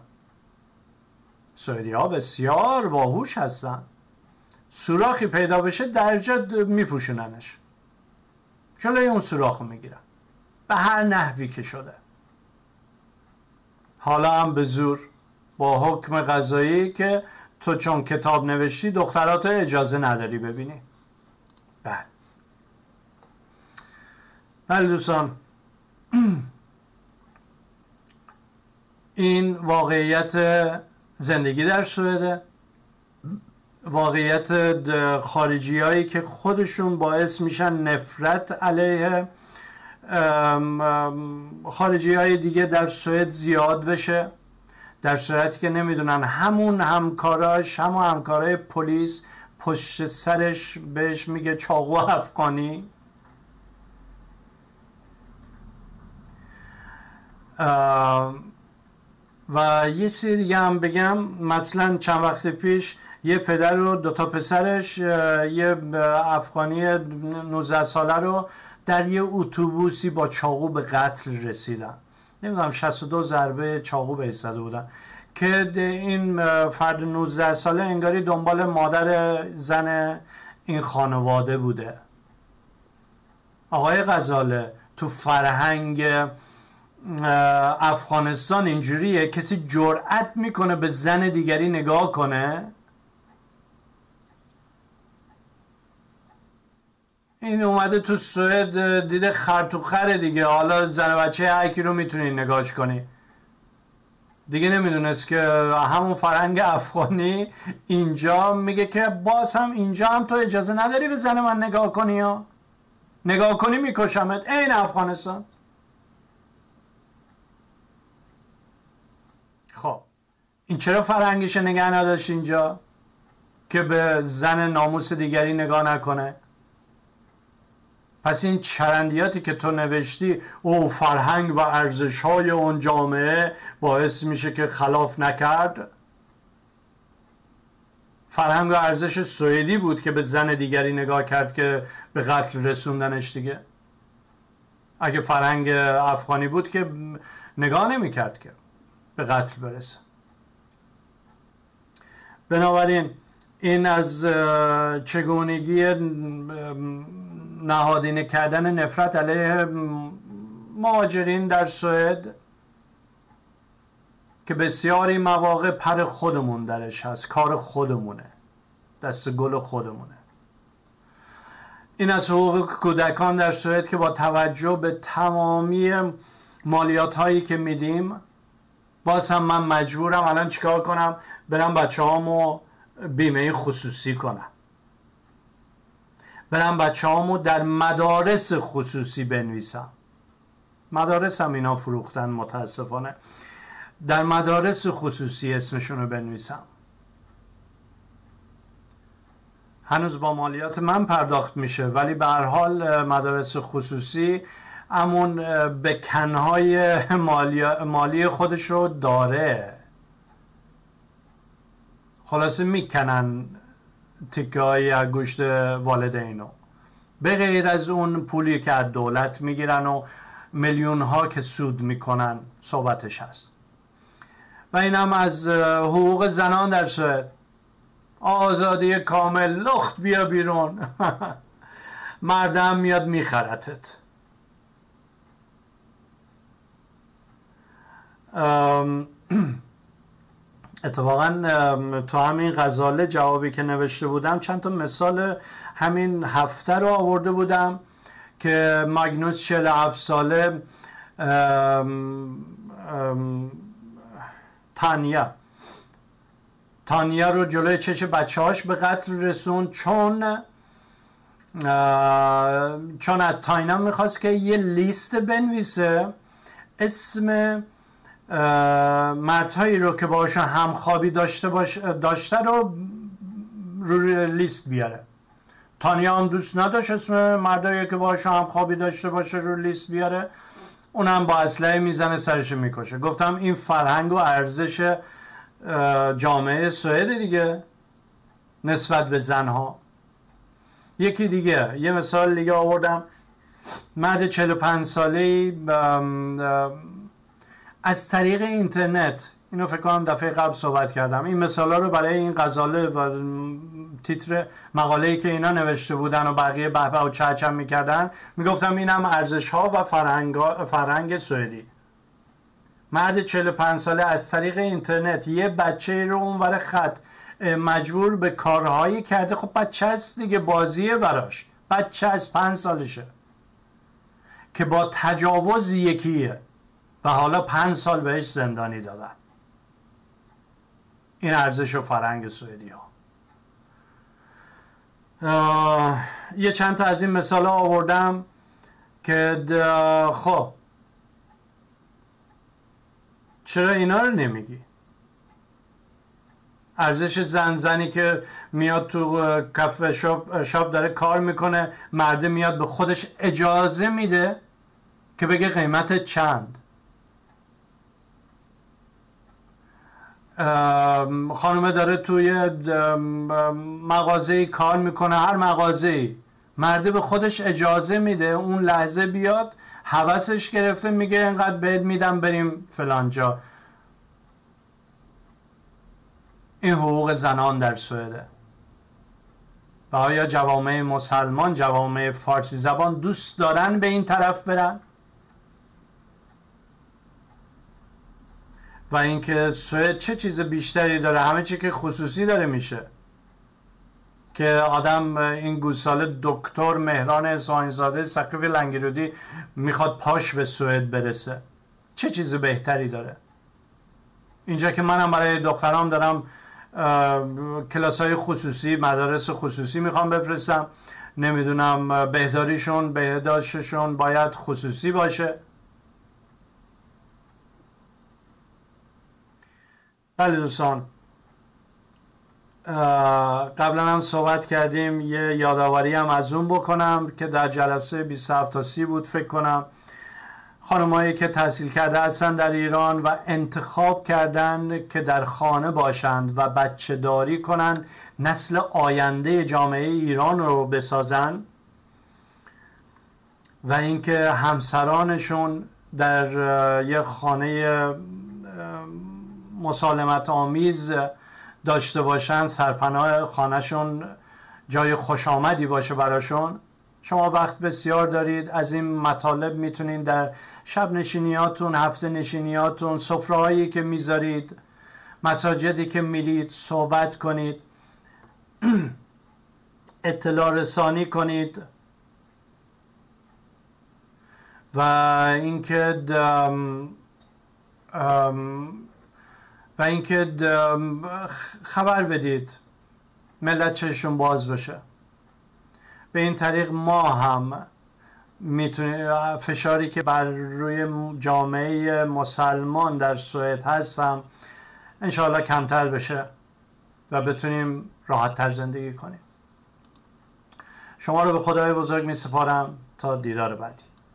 سوئدی ها بسیار باهوش هستن. سوراخی پیدا بشه درجا میپوشوننش. جلوی اون سوراخ می‌گیرن. به هر نحوی که شده. حالا هم به زور با حکم قضایی که تو چون کتاب نوشتی دخترات اجازه نداری ببینی. بله. بله دوستان. این واقعیت زندگی در سوئده. واقعیت خارجی هایی که خودشون باعث میشن نفرت علیه خارجی های دیگه در سوئد زیاد بشه. در صورتی که نمی‌دونن همون همکاراش همون همکارای پلیس پشت سرش بهش میگه چاقو افغانی. و یه چیز دیگه هم بگم. مثلا چند وقت پیش یه پدر دو تا پسرش یه افغانی 19 ساله رو در یه اتوبوسی با چاقو به قتل رسیدن. نمی‌دونم 62 ضربه چاقو به زده بودن. که این فرد 19 ساله انگاری دنبال مادر زن این خانواده بوده. آقای غزاله تو فرهنگ افغانستان اینجوریه. کسی جرأت می‌کنه به زن دیگری نگاه کنه؟ این اومده تو سوئد دیده خر تو خره دیگه. حالا زن بچه هرکی رو می‌تونی نگاهش کنی. دیگه نمی‌دونست که همون فرنگ افغانی اینجا میگه که باز هم اینجا هم تو اجازه نداری به زن من نگاه کنی یا نگاه کنی میکشمت. این افغانستان خب این چرا فرهنگش نگه نداشت اینجا که به زن ناموس دیگری نگاه نکنه؟ پس این چرندیاتی که تو نوشتی او فرهنگ و ارزش های اون جامعه باعث میشه که خلاف نکرد؟ فرهنگ و ارزش سوئدی بود که به زن دیگری نگاه کرد که به قتل رسوندنش دیگه. اگه فرهنگ افغانی بود که نگاه نمی‌کرد که به قتل برسه. بنابراین این از چگونگی نهادینه کردن نفرت علیه مهاجرین در سوئد که بسیاری مواقع پر خودمون درش هست کار خودمونه دست گل خودمونه. این از حقوق کودکان در سوئد که با توجه به تمامی مالیات هایی که میدیم باز هم من مجبورم الان چیکار کنم؟ برم بچه هامو بیمه خصوصی کنم. برم بچه هامو در مدارس خصوصی بنویسم. مدارس هم اینا فروختن متاسفانه. در مدارس خصوصی اسمشون رو بنویسم. هنوز با مالیات من پرداخت میشه ولی به هر حال مدارس خصوصی امون به مالی, مالی خودش رو داره. خلاصه می‌کنن تکه های گوشت والدینو. به غیر از اون پولی که از دولت می‌گیرن و میلیون ها که سود می‌کنن صحبتش هست. و این هم از حقوق زنان در سوئد. آزادی کامل لخت بیا بیرون. مردم میاد میخرتت. اتفاقا تو همین غزاله جوابی که نوشته بودم چند تا مثال همین هفته رو آورده بودم که ماگنوس 47 ساله تانیا. تانیا رو جلوی چش بچه هاش به قتل رسون چون چون از تاینا می‌خواست که یه لیست بنویسه اسم مردهایی رو که باشون همخوابی داشته, باش داشته رو روی لیست بیاره. تانیا هم دوست نداشت اسم مردایی که باشون همخوابی داشته باشه رو لیست بیاره. اونم با اسلحه می‌زنه سرش می‌کشه. گفتم این فرهنگ و ارزش جامعه سوئد دیگه نسبت به زنها. یکی دیگه یه مثال دیگه آوردم. مرد 45 ساله از طریق اینترنت اینو فکر کنم دفعه قبل صحبت کردم. این مثالا رو برای این غزاله و تیتر مقاله‌ای که اینا نوشته بودن و بقیه بحبه و چهچم می‌کردن می‌گفتم این هم ارزش ها و فرهنگ, فرهنگ سوئدی. مرد 45 ساله از طریق اینترنت یه بچه رو اونور خط مجبور به کارهایی کرده. خب بچه هست دیگه بازیه براش. بچه از پنج سالشه. که با تجاوز یکیه. و حالا پنج سال بهش زندانی دادن. این ارزش و فرنگ سوئدی ها. یه چند تا از این مثال آوردم که خب چرا اینا رو نمیگی؟ ارزش زن زنی که میاد تو کافه شاپ, شاپ داره کار می‌کنه مرده میاد به خودش اجازه میده که بگه قیمت چند. خانومه داره توی مغازه کار می‌کنه هر مغازه مرده به خودش اجازه میده اون لحظه بیاد حوثش گرفته میگه اینقدر بهت میدم بریم فلانجا این حقوق زنان در سوئده. و آیا جوامع مسلمان جوامع فارسی زبان دوست دارن به این طرف برن؟ و اینکه سوئد چه چیز بیشتری داره؟ همه چی که خصوصی داره میشه. که آدم این گوساله دکتر مهران اسماعیلزاده سقیف لنگرودی می‌خواد پاش به سوئد برسه. چه چیز بهتری داره؟ اینجا که منم برای دخترام دارم کلاس های خصوصی مدارس خصوصی می‌خوام بفرستم. نمی‌دونم بهداریشون بهداشتشون باید خصوصی باشه. بله دوستان. قبلا هم صحبت کردیم یه یادآوری هم از اون بکنم که در جلسه 27 تا 30 بود فکر کنم. خانمایی که تحصیل کرده هستن در ایران و انتخاب کردن که در خانه باشند و بچه داری کنند نسل آینده جامعه ایران رو بسازن و اینکه همسرانشون در یه خانه مسالمت آمیز داشته باشن سرپناه خانهشون جای خوش آمدی باشه براشون. شما وقت بسیار دارید. از این مطالب می‌تونید در شب نشینیاتون هفته نشینیاتون سفرهایی که می‌ذارید مساجدی که میرید صحبت کنید اطلاع رسانی کنید و اینکه و اینکه خبر بدید ملت چشون باز بشه. به این طریق ما هم می‌تونیم فشاری که بر روی جامعه مسلمان در سوئد هستم انشاءالله کمتر بشه و بتونیم راحت تر زندگی کنیم. شما رو به خدای بزرگ می سپارم تا دیدار بعدی.